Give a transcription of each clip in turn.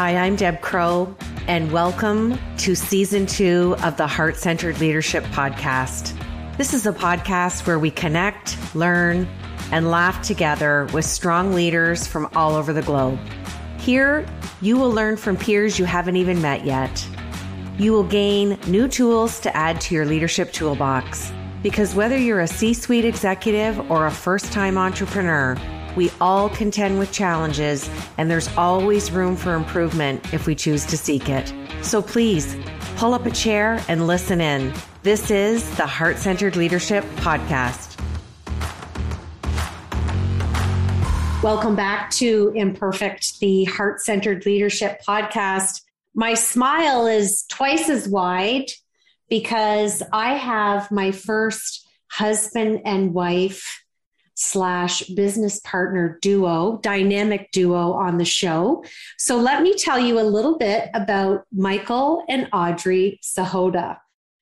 Hi, I'm Deb Crowe, and welcome to season two of the Heart Centered Leadership Podcast. This is a podcast where we connect, learn, and laugh together with strong leaders from all over the globe. Here, you will learn from peers you haven't even met yet. You will gain new tools to add to your leadership toolbox. Because whether you're a C suite executive or a first time entrepreneur, we all contend with challenges, and there's always room for improvement if we choose to seek it. So please pull up a chair and listen in. This is the Heart Centered Leadership Podcast. Welcome back to Imperfect, the Heart Centered Leadership Podcast. My smile is twice as wide because I have my first husband and wife slash business partner duo, dynamic duo on the show. So let me tell you a little bit about Michael and Audree Sahota.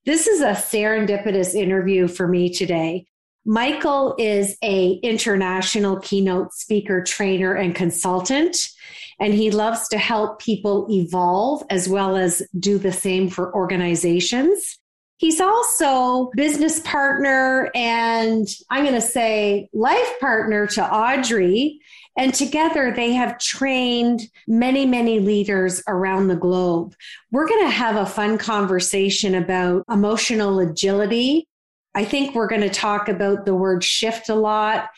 This is a serendipitous interview for me today. Michael is a international keynote speaker, trainer, and consultant, and he loves to help people evolve as well as do the same for organizations. He's also business partner and I'm going to say life partner to Audree. And together they have trained many, many leaders around the globe. We're going to have a fun conversation about emotional agility. I think we're going to talk about the word shift a lot.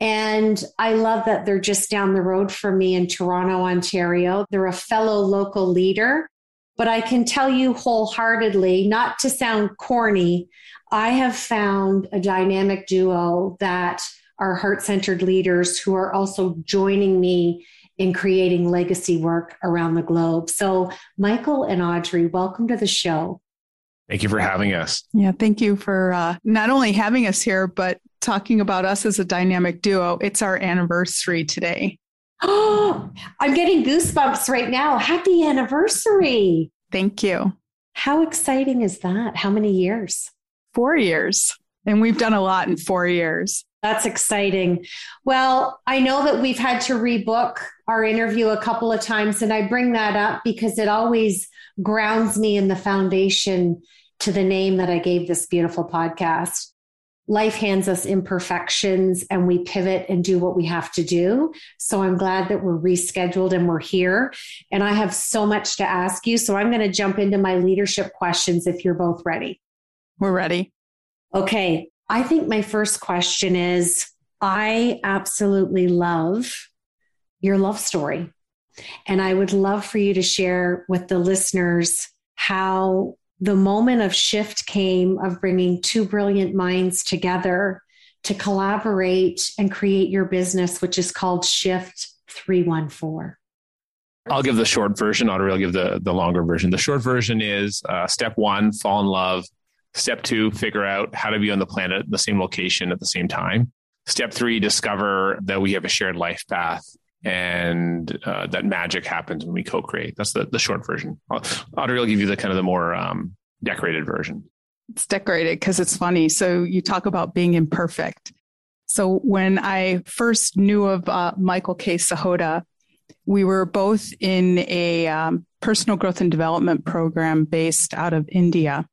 And I love that they're just down the road from me in Toronto, Ontario. They're a fellow local leader but I can tell you wholeheartedly, not to sound corny, I have found a dynamic duo that are heart centered leaders who are also joining me in creating legacy work around the globe. So, Michael and Audree, welcome to the show. Thank you for having us. Yeah, thank you for uh, not only having us here, but talking about us as a dynamic duo. It's our anniversary today. Oh, I'm getting goosebumps right now. Happy anniversary. Thank you. How exciting is that? How many years? Four years. And we've done a lot in four years. That's exciting. Well, I know that we've had to rebook our interview a couple of times, and I bring that up because it always grounds me in the foundation to the name that I gave this beautiful podcast life hands us imperfections and we pivot and do what we have to do. So I'm glad that we're rescheduled and we're here. And I have so much to ask you. So I'm going to jump into my leadership questions if you're both ready. We're ready. Okay. I think my first question is I absolutely love your love story. And I would love for you to share with the listeners how the moment of shift came of bringing two brilliant minds together to collaborate and create your business, which is called Shift 314? I'll give the short version. I'll really give the, the longer version. The short version is uh, step one, fall in love. Step two, figure out how to be on the planet, the same location at the same time. Step three, discover that we have a shared life path and uh, that magic happens when we co-create. That's the, the short version. Audree will give you the kind of the more um, decorated version. It's decorated because it's funny. So you talk about being imperfect. So when I first knew of uh, Michael K. Sahota, we were both in a um, personal growth and development program based out of India.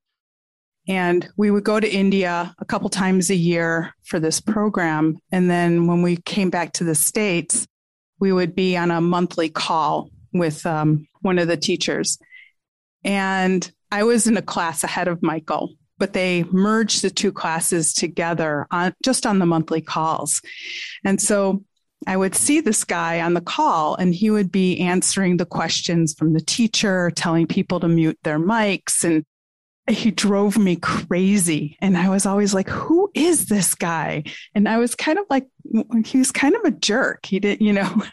And we would go to India a couple times a year for this program. And then when we came back to the States, we would be on a monthly call with um, one of the teachers. And I was in a class ahead of Michael, but they merged the two classes together on just on the monthly calls. And so I would see this guy on the call and he would be answering the questions from the teacher, telling people to mute their mics and he drove me crazy. And I was always like, who is this guy? And I was kind of like, he was kind of a jerk. He didn't, you know,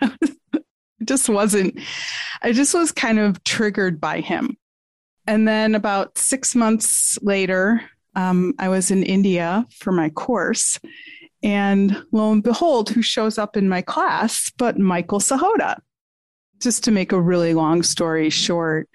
just wasn't, I just was kind of triggered by him. And then about six months later, um, I was in India for my course. And lo and behold, who shows up in my class but Michael Sahota? Just to make a really long story short,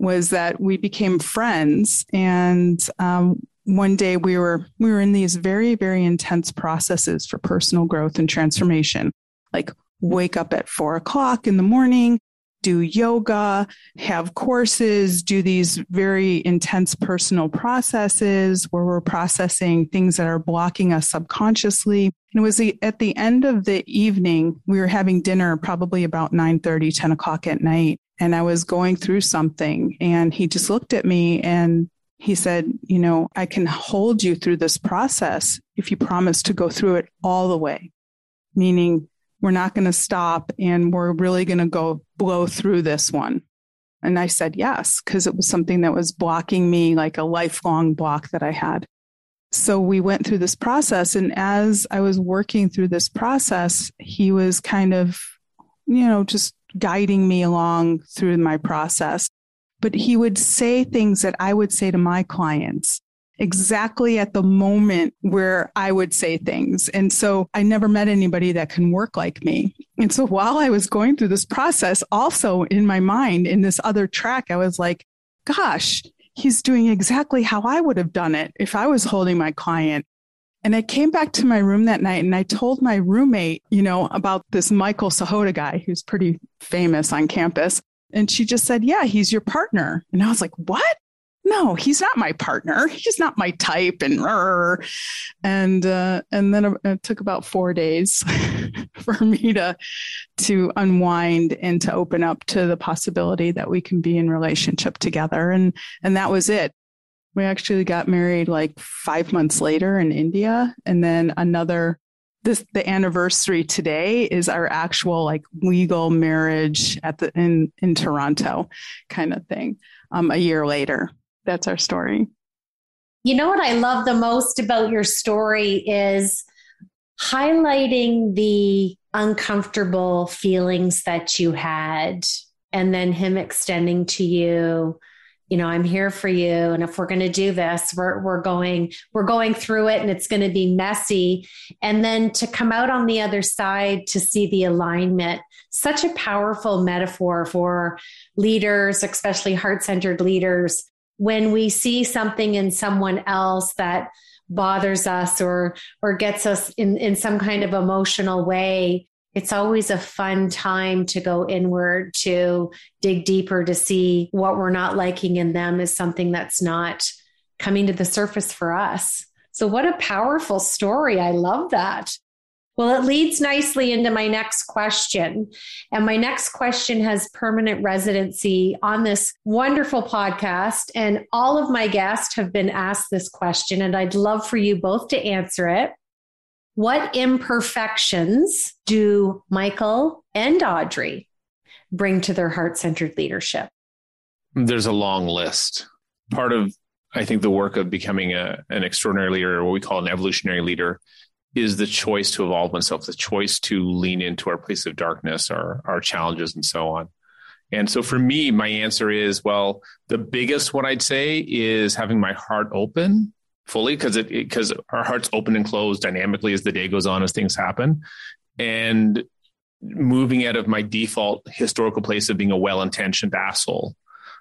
was that we became friends and um, one day we were we were in these very very intense processes for personal growth and transformation like wake up at four o'clock in the morning do yoga, have courses, do these very intense personal processes where we're processing things that are blocking us subconsciously. And it was the, at the end of the evening, we were having dinner probably about 9 30, 10 o'clock at night. And I was going through something and he just looked at me and he said, You know, I can hold you through this process if you promise to go through it all the way, meaning we're not going to stop and we're really going to go blow through this one. And I said yes, because it was something that was blocking me, like a lifelong block that I had. So we went through this process. And as I was working through this process, he was kind of, you know, just guiding me along through my process. But he would say things that I would say to my clients exactly at the moment where I would say things. And so I never met anybody that can work like me. And so while I was going through this process, also in my mind, in this other track, I was like, gosh, he's doing exactly how I would have done it if I was holding my client. And I came back to my room that night and I told my roommate, you know, about this Michael Sahota guy who's pretty famous on campus. And she just said, Yeah, he's your partner. And I was like, What? no, he's not my partner. He's not my type. And and uh, and then it took about four days for me to to unwind and to open up to the possibility that we can be in relationship together. And and that was it. We actually got married like five months later in India, and then another. This the anniversary today is our actual like legal marriage at the in in Toronto, kind of thing. Um, a year later that's our story. You know what I love the most about your story is highlighting the uncomfortable feelings that you had and then him extending to you you know i'm here for you. And if we're going to do this we're we're going we're going through it and it's going to be messy. And then to come out on the other side to see the alignment such a powerful metaphor for leaders especially heart-centered leaders. When we see something in someone else that bothers us or or gets us in in some kind of emotional way it's always a fun time to go inward to dig deeper to see what we're not liking in them is something that's not coming to the surface for us so what a powerful story i love that well, it leads nicely into my next question. And my next question has permanent residency on this wonderful podcast. And all of my guests have been asked this question, and I'd love for you both to answer it. What imperfections do Michael and Audree bring to their heart centered leadership? There's a long list. Part of, I think, the work of becoming a, an extraordinary leader, or what we call an evolutionary leader, is the choice to evolve oneself, the choice to lean into our place of darkness, our our challenges, and so on. And so for me, my answer is well, the biggest one I'd say is having my heart open fully because it because our hearts open and close dynamically as the day goes on as things happen, and moving out of my default historical place of being a well-intentioned asshole.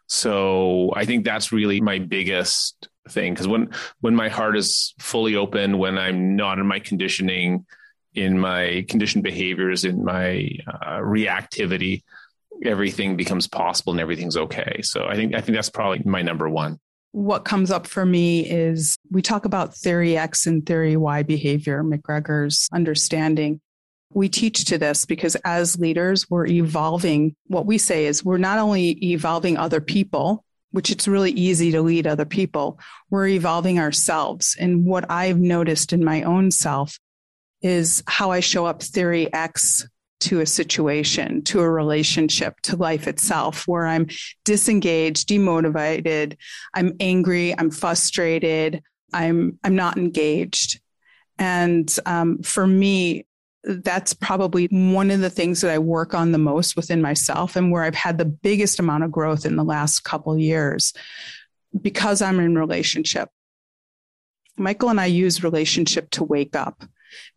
So I think that's really my biggest thing because when when my heart is fully open when i'm not in my conditioning in my conditioned behaviors in my uh, reactivity everything becomes possible and everything's okay. So i think i think that's probably my number one what comes up for me is we talk about theory x and theory y behavior mcgregor's understanding we teach to this because as leaders, we're evolving. What we say is we're not only evolving other people, which it's really easy to lead other people, we're evolving ourselves. And what I've noticed in my own self is how I show up theory X to a situation, to a relationship, to life itself, where I'm disengaged, demotivated, I'm angry, I'm frustrated, I'm I'm not engaged. And um, for me, that's probably one of the things that I work on the most within myself and where I've had the biggest amount of growth in the last couple years because I'm in relationship. Michael and I use relationship to wake up,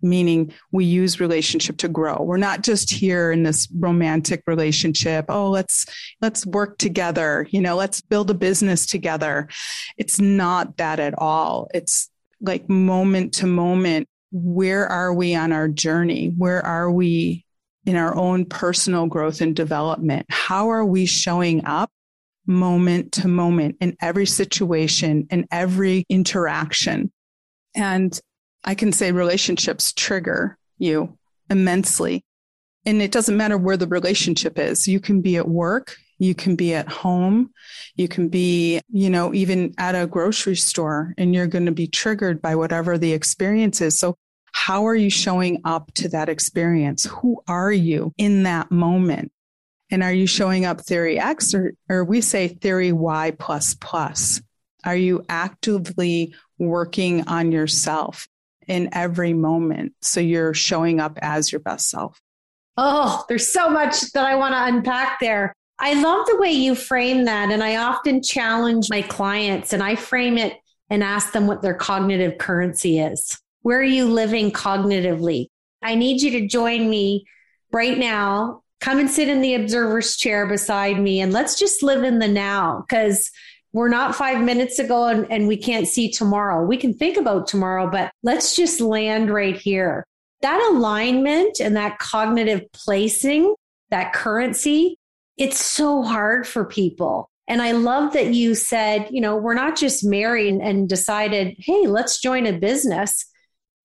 meaning we use relationship to grow. We're not just here in this romantic relationship. Oh, let's, let's work together. You know, let's build a business together. It's not that at all. It's like moment to moment where are we on our journey? Where are we in our own personal growth and development. How are we showing up moment to moment in every situation, in every interaction? And I can say relationships trigger you immensely. And it doesn't matter where the relationship is. You can be at work, you can be at home, you can be, you know, even at a grocery store, and you're going to be triggered by whatever the experience is. So, how are you showing up to that experience? Who are you in that moment? And are you showing up theory X or, or we say theory Y plus plus? Are you actively working on yourself in every moment so you're showing up as your best self? Oh, there's so much that I want to unpack there. I love the way you frame that. And I often challenge my clients and I frame it and ask them what their cognitive currency is. Where are you living cognitively? I need you to join me right now. Come and sit in the observer's chair beside me and let's just live in the now because we're not five minutes ago and, and we can't see tomorrow. We can think about tomorrow, but let's just land right here that alignment and that cognitive placing, that currency, it's so hard for people. And I love that you said, you know, we're not just married and decided, hey, let's join a business.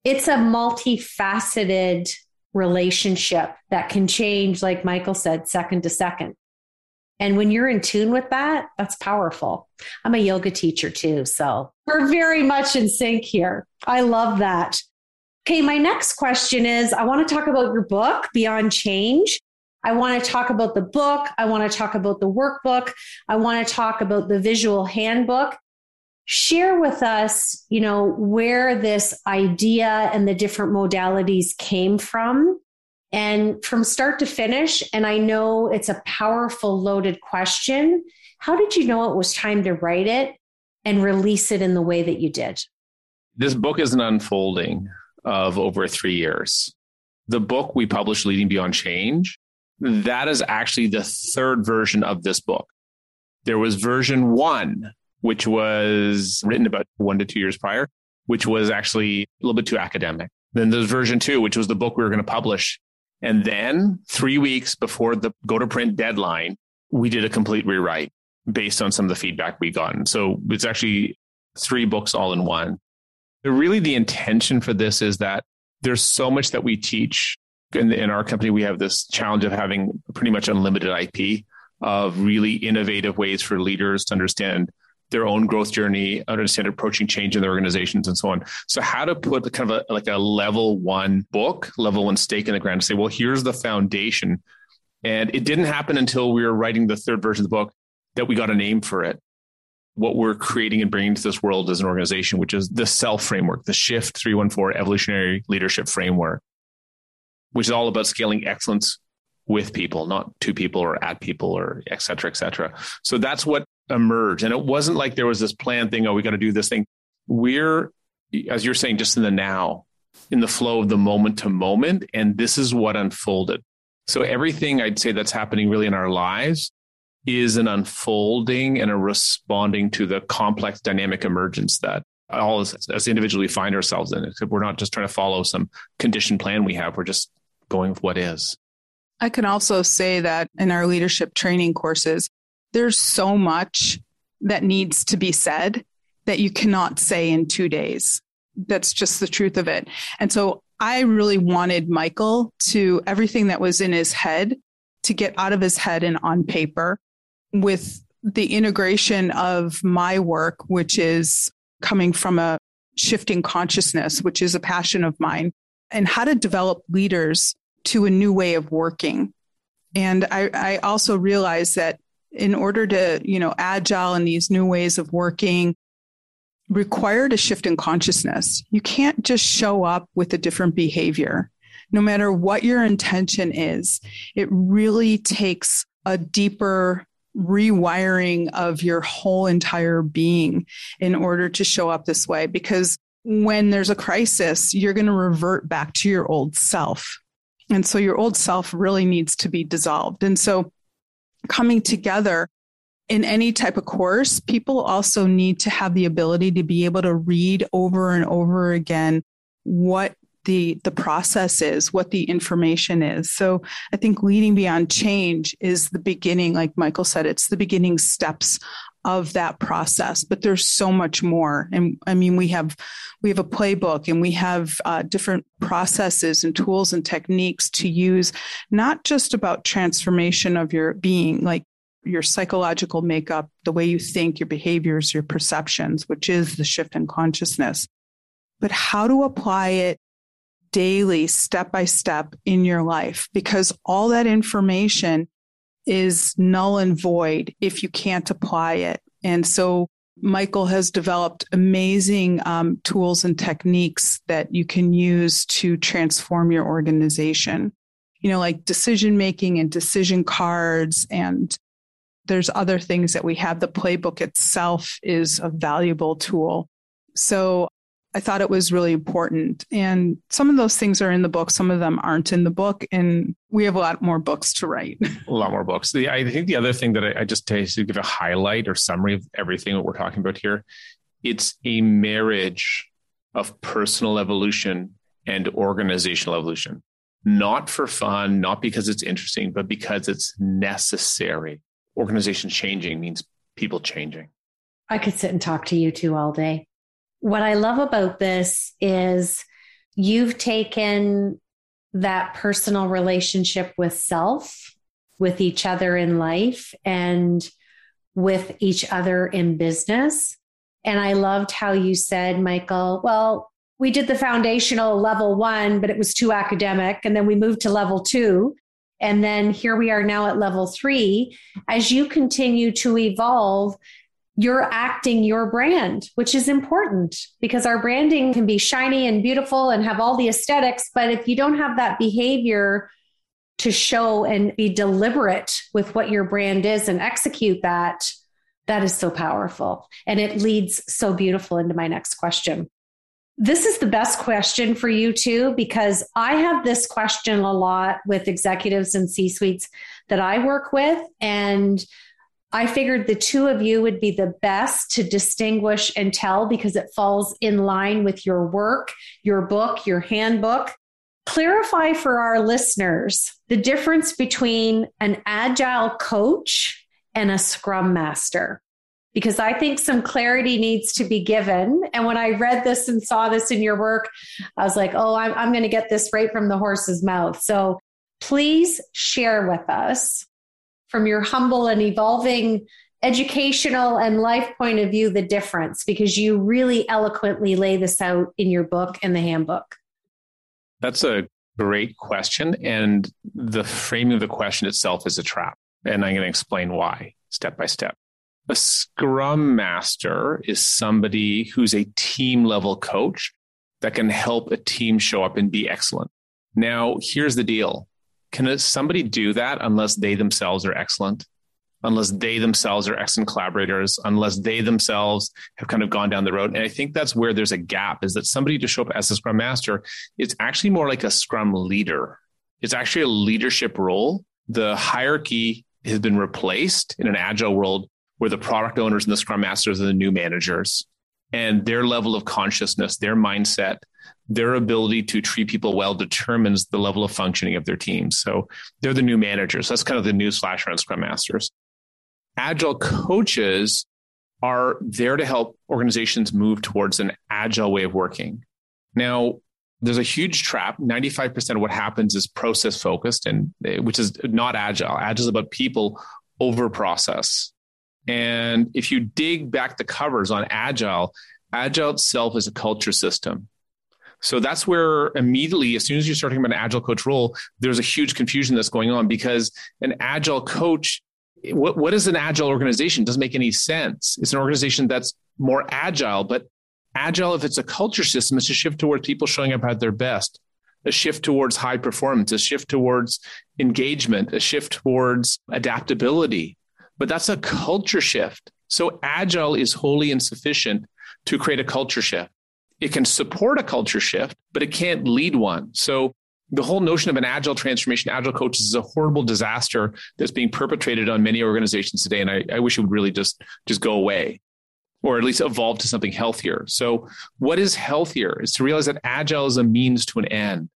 It's a multifaceted relationship that can change, like Michael said, second to second. And when you're in tune with that, that's powerful. I'm a yoga teacher too. So we're very much in sync here. I love that. Okay, my next question is I want to talk about your book, Beyond Change. I want to talk about the book. I want to talk about the workbook. I want to talk about the visual handbook. Share with us, you know, where this idea and the different modalities came from and from start to finish. And I know it's a powerful, loaded question. How did you know it was time to write it and release it in the way that you did? This book is an unfolding of over three years. The book we published, Leading Beyond Change, that is actually the third version of this book. There was version one, which was written about one to two years prior, which was actually a little bit too academic. Then there's version two, which was the book we were going to publish. And then three weeks before the go to print deadline, we did a complete rewrite based on some of the feedback we gotten. So it's actually three books all in one really the intention for this is that there's so much that we teach in, in our company we have this challenge of having pretty much unlimited ip of really innovative ways for leaders to understand their own growth journey, understand approaching change in their organizations and so on. So how to put kind of a, like a level one book, level one stake in the ground to say, well, here's the foundation. And it didn't happen until we were writing the third version of the book that we got a name for it what we're creating and bringing to this world as an organization, which is the self framework, the Shift 314 evolutionary leadership framework, which is all about scaling excellence with people, not to people or at people or et cetera, et cetera. So that's what emerged. And it wasn't like there was this plan thing, oh, we got to do this thing. We're, as you're saying, just in the now, in the flow of the moment to moment. And this is what unfolded. So everything I'd say that's happening really in our lives is an unfolding and a responding to the complex dynamic emergence that all as, as individually find ourselves in. We're not just trying to follow some conditioned plan we have. We're just going with what is. I can also say that in our leadership training courses, there's so much that needs to be said that you cannot say in two days. That's just the truth of it. And so I really wanted Michael to everything that was in his head to get out of his head and on paper with the integration of my work, which is coming from a shifting consciousness, which is a passion of mine, and how to develop leaders to a new way of working. And I, I also realized that in order to, you know, agile and these new ways of working required a shift in consciousness. You can't just show up with a different behavior. No matter what your intention is, it really takes a deeper rewiring of your whole entire being in order to show up this way. Because when there's a crisis, you're going to revert back to your old self. And so your old self really needs to be dissolved. And so coming together in any type of course, people also need to have the ability to be able to read over and over again what the the process is, what the information is. So I think leading beyond change is the beginning, like Michael said, it's the beginning steps of that process but there's so much more. And i mean we have we have a playbook and we have uh, different processes and tools and techniques to use not just about transformation of your being like your psychological makeup the way you think your behaviors your perceptions which is the shift in consciousness but how to apply it daily step by step in your life because all that information is null and void if you can't apply it. And so Michael has developed amazing um, tools and techniques that you can use to transform your organization. You know, like decision making and decision cards, and there's other things that we have. The playbook itself is a valuable tool. So I thought it was really important. And some of those things are in the book, some of them aren't in the book. And we have a lot more books to write. a lot more books. The, I think the other thing that I, I just to give a highlight or summary of everything that we're talking about here, it's a marriage of personal evolution and organizational evolution. Not for fun, not because it's interesting, but because it's necessary. Organization changing means people changing. I could sit and talk to you two all day what I love about this is you've taken that personal relationship with self, with each other in life, and with each other in business. And I loved how you said, Michael, well, we did the foundational level one, but it was too academic. And then we moved to level two. And then here we are now at level three. As you continue to evolve, you're acting your brand, which is important because our branding can be shiny and beautiful and have all the aesthetics. But if you don't have that behavior to show and be deliberate with what your brand is and execute that, that is so powerful. And it leads so beautiful into my next question. This is the best question for you too, because I have this question a lot with executives and C suites that I work with. And I figured the two of you would be the best to distinguish and tell because it falls in line with your work, your book, your handbook. Clarify for our listeners the difference between an agile coach and a scrum master because I think some clarity needs to be given. And when I read this and saw this in your work, I was like, oh, I'm, I'm going to get this right from the horse's mouth. So please share with us from your humble and evolving educational and life point of view the difference because you really eloquently lay this out in your book and the handbook? That's a great question. And the framing of the question itself is a trap. And I'm going to explain why step by step. A scrum master is somebody who's a team level coach that can help a team show up and be excellent. Now, here's the deal can somebody do that unless they themselves are excellent? Unless they themselves are excellent collaborators, unless they themselves have kind of gone down the road. And I think that's where there's a gap is that somebody to show up as a scrum master, it's actually more like a scrum leader. It's actually a leadership role. The hierarchy has been replaced in an agile world where the product owners and the scrum masters are the new managers and their level of consciousness, their mindset, their ability to treat people well determines the level of functioning of their teams. So they're the new managers. That's kind of the new flash around Scrum Masters. Agile coaches are there to help organizations move towards an agile way of working. Now, there's a huge trap. 95% of what happens is process focused and eh, which is not agile. Agile is about people over process. And if you dig back the covers on agile, agile itself is a culture system. So that's where immediately, as soon as you're starting about an agile coach role, there's a huge confusion that's going on because an agile coach, what, what is an agile organization? It doesn't make any sense. It's an organization that's more agile, but agile, if it's a culture system, it's a shift towards people showing up at their best, a shift towards high performance, a shift towards engagement, a shift towards adaptability. But that's a culture shift. So agile is wholly insufficient to create a culture shift it can support a culture shift, but it can't lead one. So the whole notion of an agile transformation, agile coaches is a horrible disaster that's being perpetrated on many organizations today. And I, I wish it would really just, just go away. or at least evolve to something healthier. So, what is healthier is to realize that agile is a means to an end.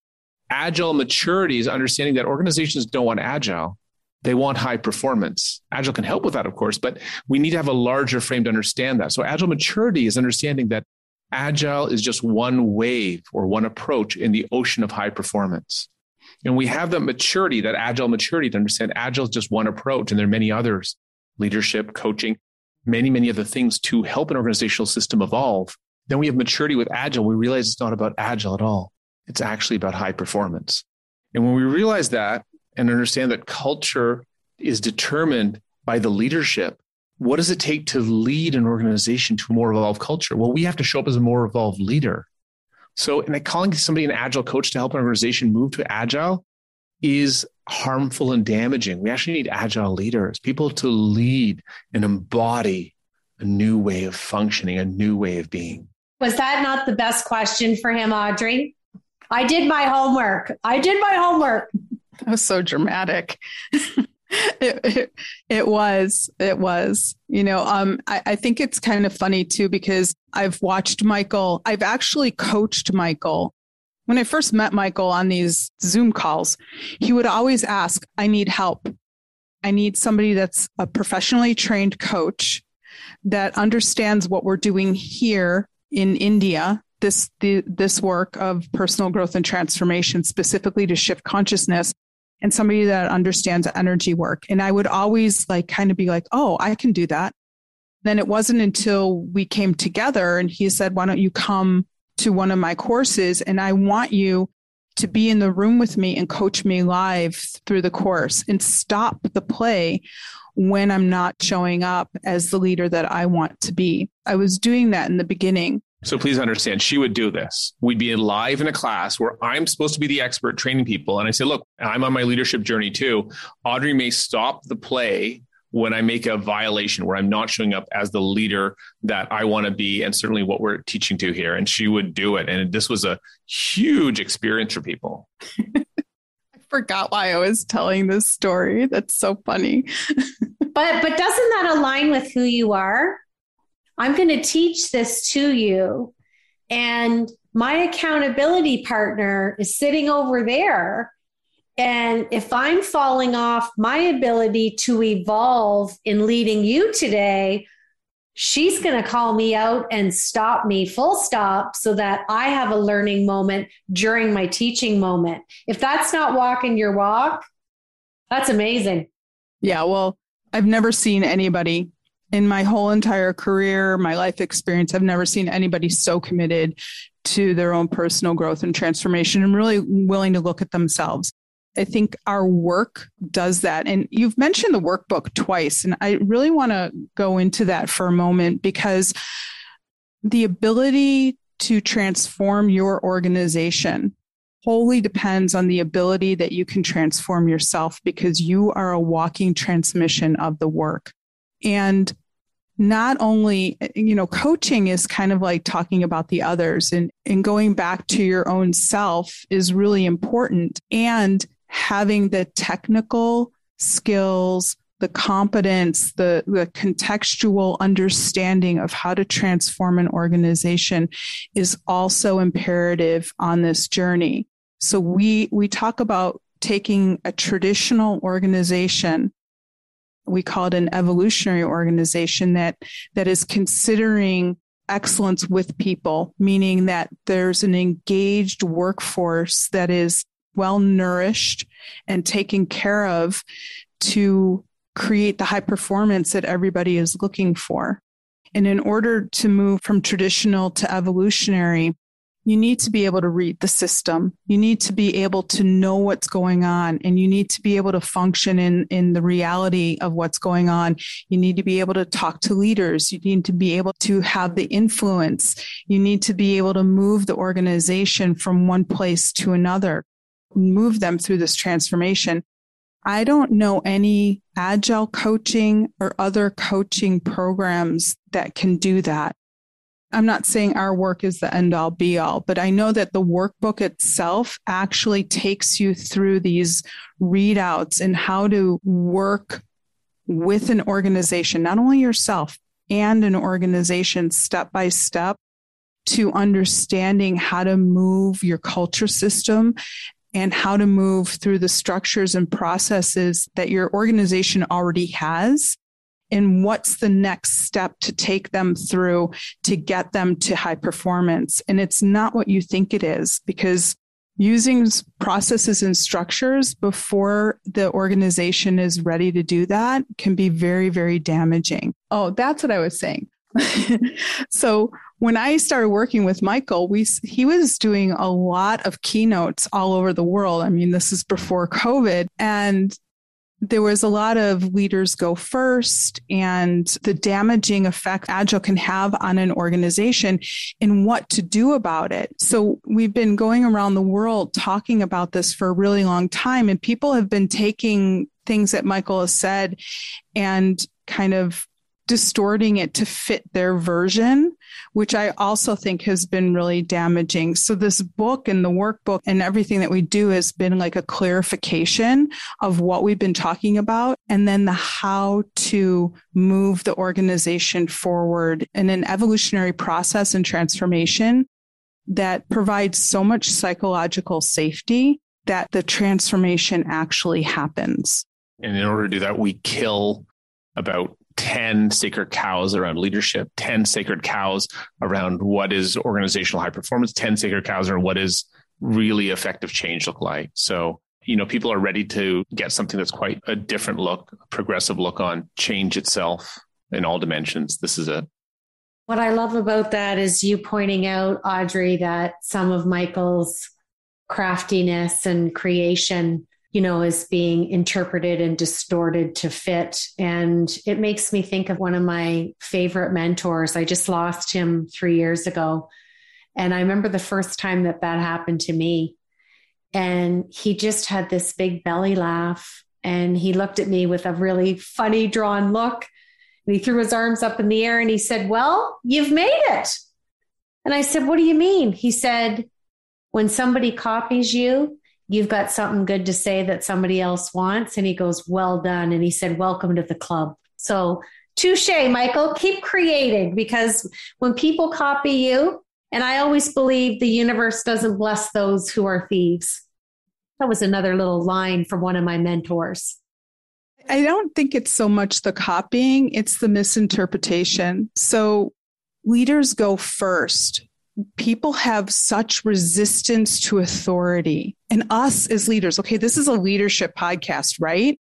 Agile maturity is understanding that organizations don't want agile, they want high performance. Agile can help with that, of course, but we need to have a larger frame to understand that. So, agile maturity is understanding that agile is just one wave or one approach in the ocean of high performance. And we have that maturity, that agile maturity to understand agile is just one approach, and there are many others leadership, coaching, many, many other things to help an organizational system evolve. Then we have maturity with agile. We realize it's not about agile at all. It's actually about high performance. And when we realize that and understand that culture is determined by the leadership, what does it take to lead an organization to a more evolved culture? Well, we have to show up as a more evolved leader. So, and calling somebody an agile coach to help an organization move to agile is harmful and damaging. We actually need agile leaders, people to lead and embody a new way of functioning, a new way of being. Was that not the best question for him, Audree? I did my homework. I did my homework. That was so dramatic. it, it, was it was you know um I, I think it's kind of funny too because i've watched michael i've actually coached michael when I first met Michael on these Zoom calls, he would always ask, I need help. I need somebody that's a professionally trained coach that understands what we're doing here in India, this the, this work of personal growth and transformation specifically to shift consciousness and somebody that understands energy work. And I would always like kind of be like, "Oh, I can do that." Then it wasn't until we came together and he said, "Why don't you come to one of my courses and I want you to be in the room with me and coach me live through the course and stop the play when I'm not showing up as the leader that I want to be. I was doing that in the beginning. So please understand, she would do this. We'd be live in a class where I'm supposed to be the expert training people. And I say, look, I'm on my leadership journey too. Audree may stop the play when I make a violation where I'm not showing up as the leader that I want to be, and certainly what we're teaching to here. And she would do it. And this was a huge experience for people. I forgot why I was telling this story. That's so funny. but but doesn't that align with who you are? I'm going to teach this to you. And my accountability partner is sitting over there and if I'm falling off my ability to evolve in leading you today, she's going to call me out and stop me full stop so that I have a learning moment during my teaching moment. If that's not walking your walk, that's amazing. Yeah. Well, I've never seen anybody in my whole entire career, my life experience, I've never seen anybody so committed to their own personal growth and transformation and really willing to look at themselves. I think our work does that. And you've mentioned the workbook twice, and I really want to go into that for a moment because the ability to transform your organization wholly depends on the ability that you can transform yourself because you are a walking transmission of the work. And not only, you know, coaching is kind of like talking about the others and, and going back to your own self is really important. And having the technical skills, the competence, the, the contextual understanding of how to transform an organization is also imperative on this journey. So we, we talk about taking a traditional organization we call it an evolutionary organization that that is considering excellence with people meaning that there's an engaged workforce that is well nourished and taken care of to create the high performance that everybody is looking for. And in order to move from traditional to evolutionary, you need to be able to read the system. You need to be able to know what's going on and you need to be able to function in, in the reality of what's going on. You need to be able to talk to leaders. You need to be able to have the influence. You need to be able to move the organization from one place to another move them through this transformation. I don't know any agile coaching or other coaching programs that can do that. I'm not saying our work is the end all be all, but I know that the workbook itself actually takes you through these readouts and how to work with an organization, not only yourself, and an organization step by step to understanding how to move your culture system and how to move through the structures and processes that your organization already has and what's the next step to take them through to get them to high performance. And it's not what you think it is because using processes and structures before the organization is ready to do that can be very, very damaging. Oh, that's what I was saying. so when I started working with Michael, we he was doing a lot of keynotes all over the world. I mean, this is before COVID, and there was a lot of leaders go first and the damaging effect agile can have on an organization and what to do about it. So we've been going around the world talking about this for a really long time and people have been taking things that Michael has said and kind of distorting it to fit their version, which I also think has been really damaging. So this book and the workbook and everything that we do has been like a clarification of what we've been talking about and then the how to move the organization forward in an evolutionary process and transformation that provides so much psychological safety that the transformation actually happens. And in order to do that, we kill about 10 sacred cows around leadership, 10 sacred cows around what is organizational high performance, 10 sacred cows around what is really effective change look like. So, you know, people are ready to get something that's quite a different look, a progressive look on change itself in all dimensions. This is it. What I love about that is you pointing out, Audree, that some of Michael's craftiness and creation you know, is being interpreted and distorted to fit. And it makes me think of one of my favorite mentors. I just lost him three years ago. And I remember the first time that that happened to me. And he just had this big belly laugh. And he looked at me with a really funny, drawn look. And he threw his arms up in the air and he said, Well, you've made it. And I said, What do you mean? He said, When somebody copies you, you've got something good to say that somebody else wants. And he goes, Well done. And he said, Welcome to the club. So, touche, Michael, keep creating because when people copy you, and I always believe the universe doesn't bless those who are thieves. That was another little line from one of my mentors. I don't think it's so much the copying, it's the misinterpretation. So leaders go first people have such resistance to authority and us as leaders. Okay, this is a leadership podcast, right?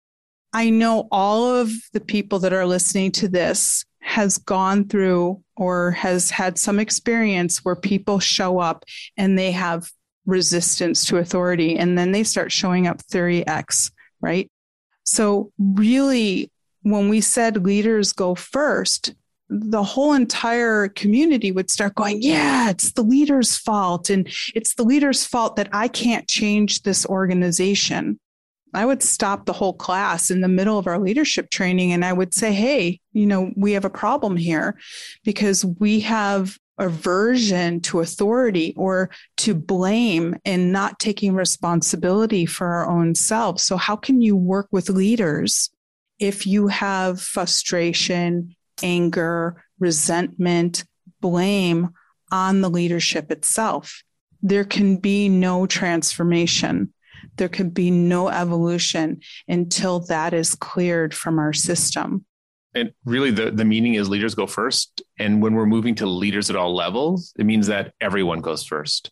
I know all of the people that are listening to this has gone through or has had some experience where people show up and they have resistance to authority and then they start showing up theory X, right? So really when we said leaders go first, the whole entire community would start going, Yeah, it's the leader's fault. And it's the leader's fault that I can't change this organization. I would stop the whole class in the middle of our leadership training and I would say, Hey, you know, we have a problem here because we have aversion to authority or to blame and not taking responsibility for our own selves. So, how can you work with leaders if you have frustration, anger, resentment, blame on the leadership itself. There can be no transformation. There can be no evolution until that is cleared from our system. And really, the, the meaning is leaders go first. And when we're moving to leaders at all levels, it means that everyone goes first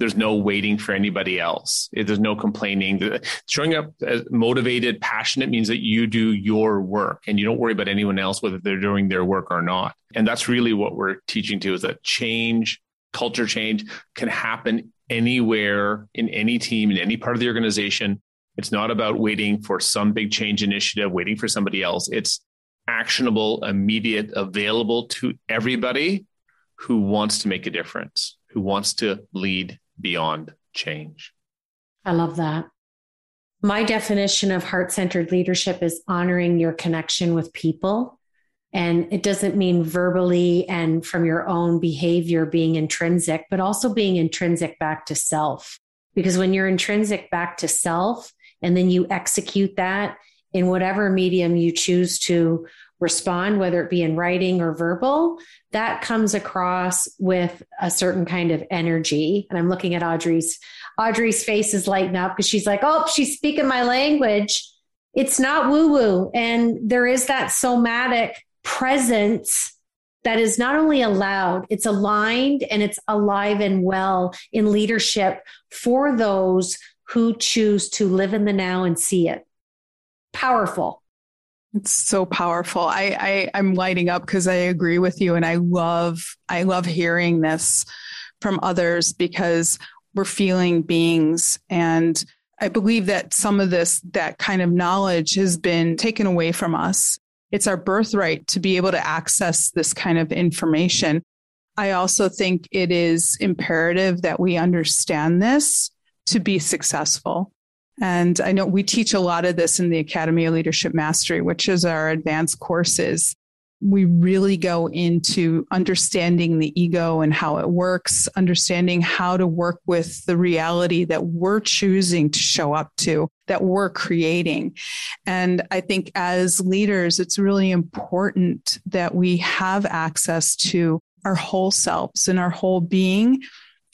there's no waiting for anybody else. There's no complaining. Showing up motivated, passionate means that you do your work and you don't worry about anyone else, whether they're doing their work or not. And that's really what we're teaching to is that change, culture change can happen anywhere in any team, in any part of the organization. It's not about waiting for some big change initiative, waiting for somebody else. It's actionable, immediate, available to everybody who wants to make a difference, who wants to lead beyond change. I love that. My definition of heart centered leadership is honoring your connection with people. And it doesn't mean verbally and from your own behavior being intrinsic, but also being intrinsic back to self. Because when you're intrinsic back to self and then you execute that in whatever medium you choose to, respond, whether it be in writing or verbal, that comes across with a certain kind of energy. And I'm looking at Audree's Audree's face is lighting up because she's like, oh, she's speaking my language. It's not woo woo. And there is that somatic presence that is not only allowed, it's aligned and it's alive and well in leadership for those who choose to live in the now and see it. Powerful. It's so powerful. I, I I'm lighting up because I agree with you, and I love I love hearing this from others because we're feeling beings, and I believe that some of this that kind of knowledge has been taken away from us. It's our birthright to be able to access this kind of information. I also think it is imperative that we understand this to be successful. And I know we teach a lot of this in the Academy of Leadership Mastery, which is our advanced courses. We really go into understanding the ego and how it works, understanding how to work with the reality that we're choosing to show up to, that we're creating. And I think as leaders, it's really important that we have access to our whole selves and our whole being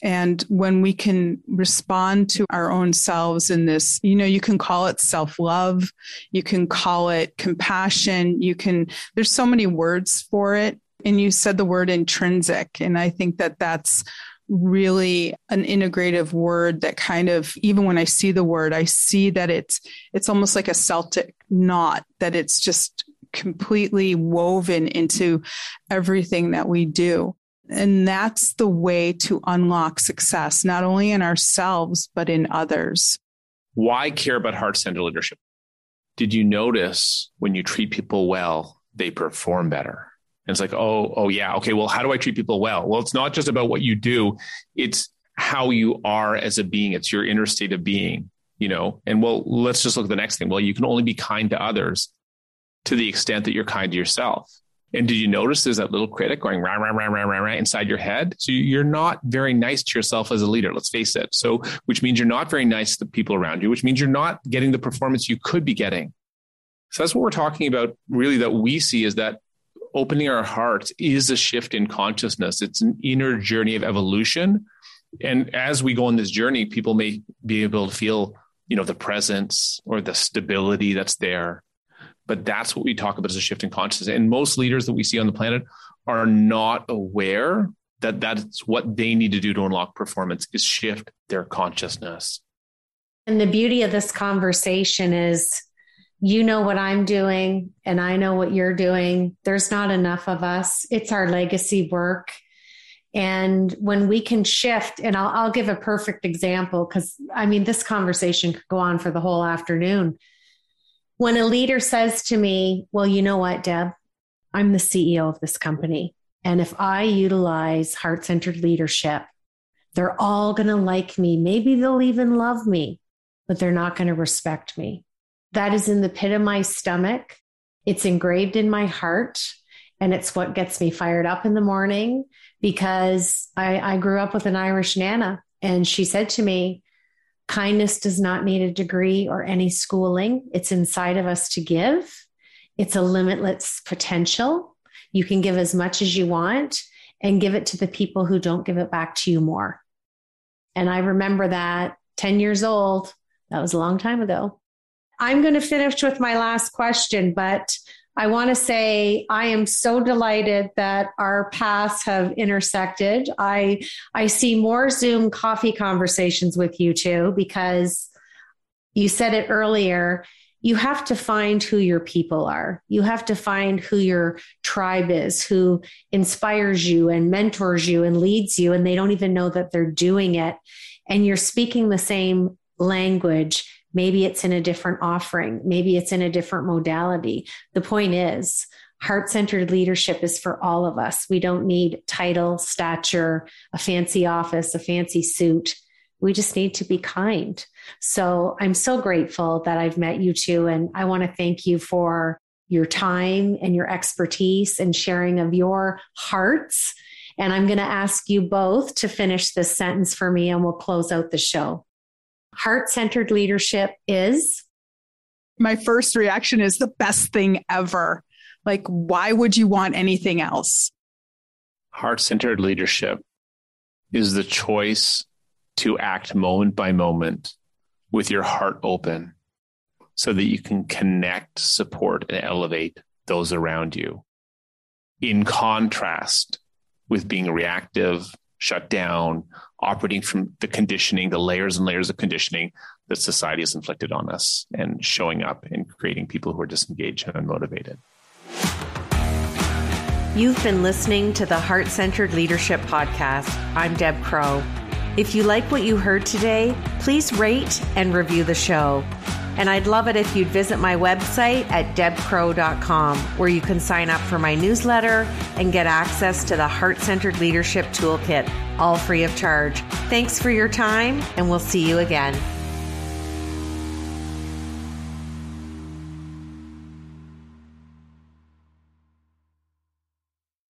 and when we can respond to our own selves in this, you know, you can call it self love, you can call it compassion, you can, there's so many words for it. And you said the word intrinsic. And I think that that's really an integrative word that kind of even when i see the word i see that it's it's almost like a celtic knot that it's just completely woven into everything that we do and that's the way to unlock success, not only in ourselves, but in others. Why care about heart centered leadership? Did you notice when you treat people well, they perform better? And it's like, oh, oh yeah, okay. Well, how do I treat people well? Well, it's not just about what you do; it's how you are as a being. It's your inner state of being, you know. And well, let's just look at the next thing. Well, you can only be kind to others to the extent that you're kind to yourself. And did you notice there's that little critic going rah, rah, rah, rah, rah, rah inside your head? So you're not very nice to yourself as a leader, let's face it. So, which means you're not very nice to the people around you, which means you're not getting the performance you could be getting. So that's what we're talking about, really, that we see is that opening our hearts is a shift in consciousness. It's an inner journey of evolution. And as we go on this journey, people may be able to feel, you know, the presence or the stability that's there but that's what we talk about as a shift in consciousness. And most leaders that we see on the planet are not aware that that's what they need to do to unlock performance is shift their consciousness. And the beauty of this conversation is you know what I'm doing and I know what you're doing. There's not enough of us. It's our legacy work. And when we can shift, and I'll, I'll give a perfect example because I mean, this conversation could go on for the whole afternoon when a leader says to me, Well, you know what, Deb? I'm the CEO of this company. And if I utilize heart centered leadership, they're all going to like me. Maybe they'll even love me, but they're not going to respect me. That is in the pit of my stomach. It's engraved in my heart. And it's what gets me fired up in the morning because I, I grew up with an Irish Nana. And she said to me, Kindness does not need a degree or any schooling. It's inside of us to give. It's a limitless potential. You can give as much as you want and give it to the people who don't give it back to you more. And I remember that 10 years old. That was a long time ago. I'm going to finish with my last question, but I want to say I am so delighted that our paths have intersected. I I see more Zoom coffee conversations with you too because you said it earlier. You have to find who your people are. You have to find who your tribe is, who inspires you and mentors you and leads you, and they don't even know that they're doing it. And you're speaking the same language Maybe it's in a different offering. Maybe it's in a different modality. The point is, heart centered leadership is for all of us. We don't need title, stature, a fancy office, a fancy suit. We just need to be kind. So I'm so grateful that I've met you two. And I want to thank you for your time and your expertise and sharing of your hearts. And I'm going to ask you both to finish this sentence for me and we'll close out the show heart centered leadership is? My first reaction is the best thing ever. Like, why would you want anything else? Heart centered leadership is the choice to act moment by moment with your heart open so that you can connect, support, and elevate those around you. In contrast with being reactive, shut down, operating from the conditioning, the layers and layers of conditioning that society has inflicted on us, and showing up and creating people who are disengaged and unmotivated. You've been listening to the Heart Centered Leadership Podcast. I'm Deb Crowe. If you like what you heard today, please rate and review the show. And I'd love it if you'd visit my website at debcrowe.com, where you can sign up for my newsletter and get access to the Heart Centered Leadership Toolkit, all free of charge. Thanks for your time, and we'll see you again.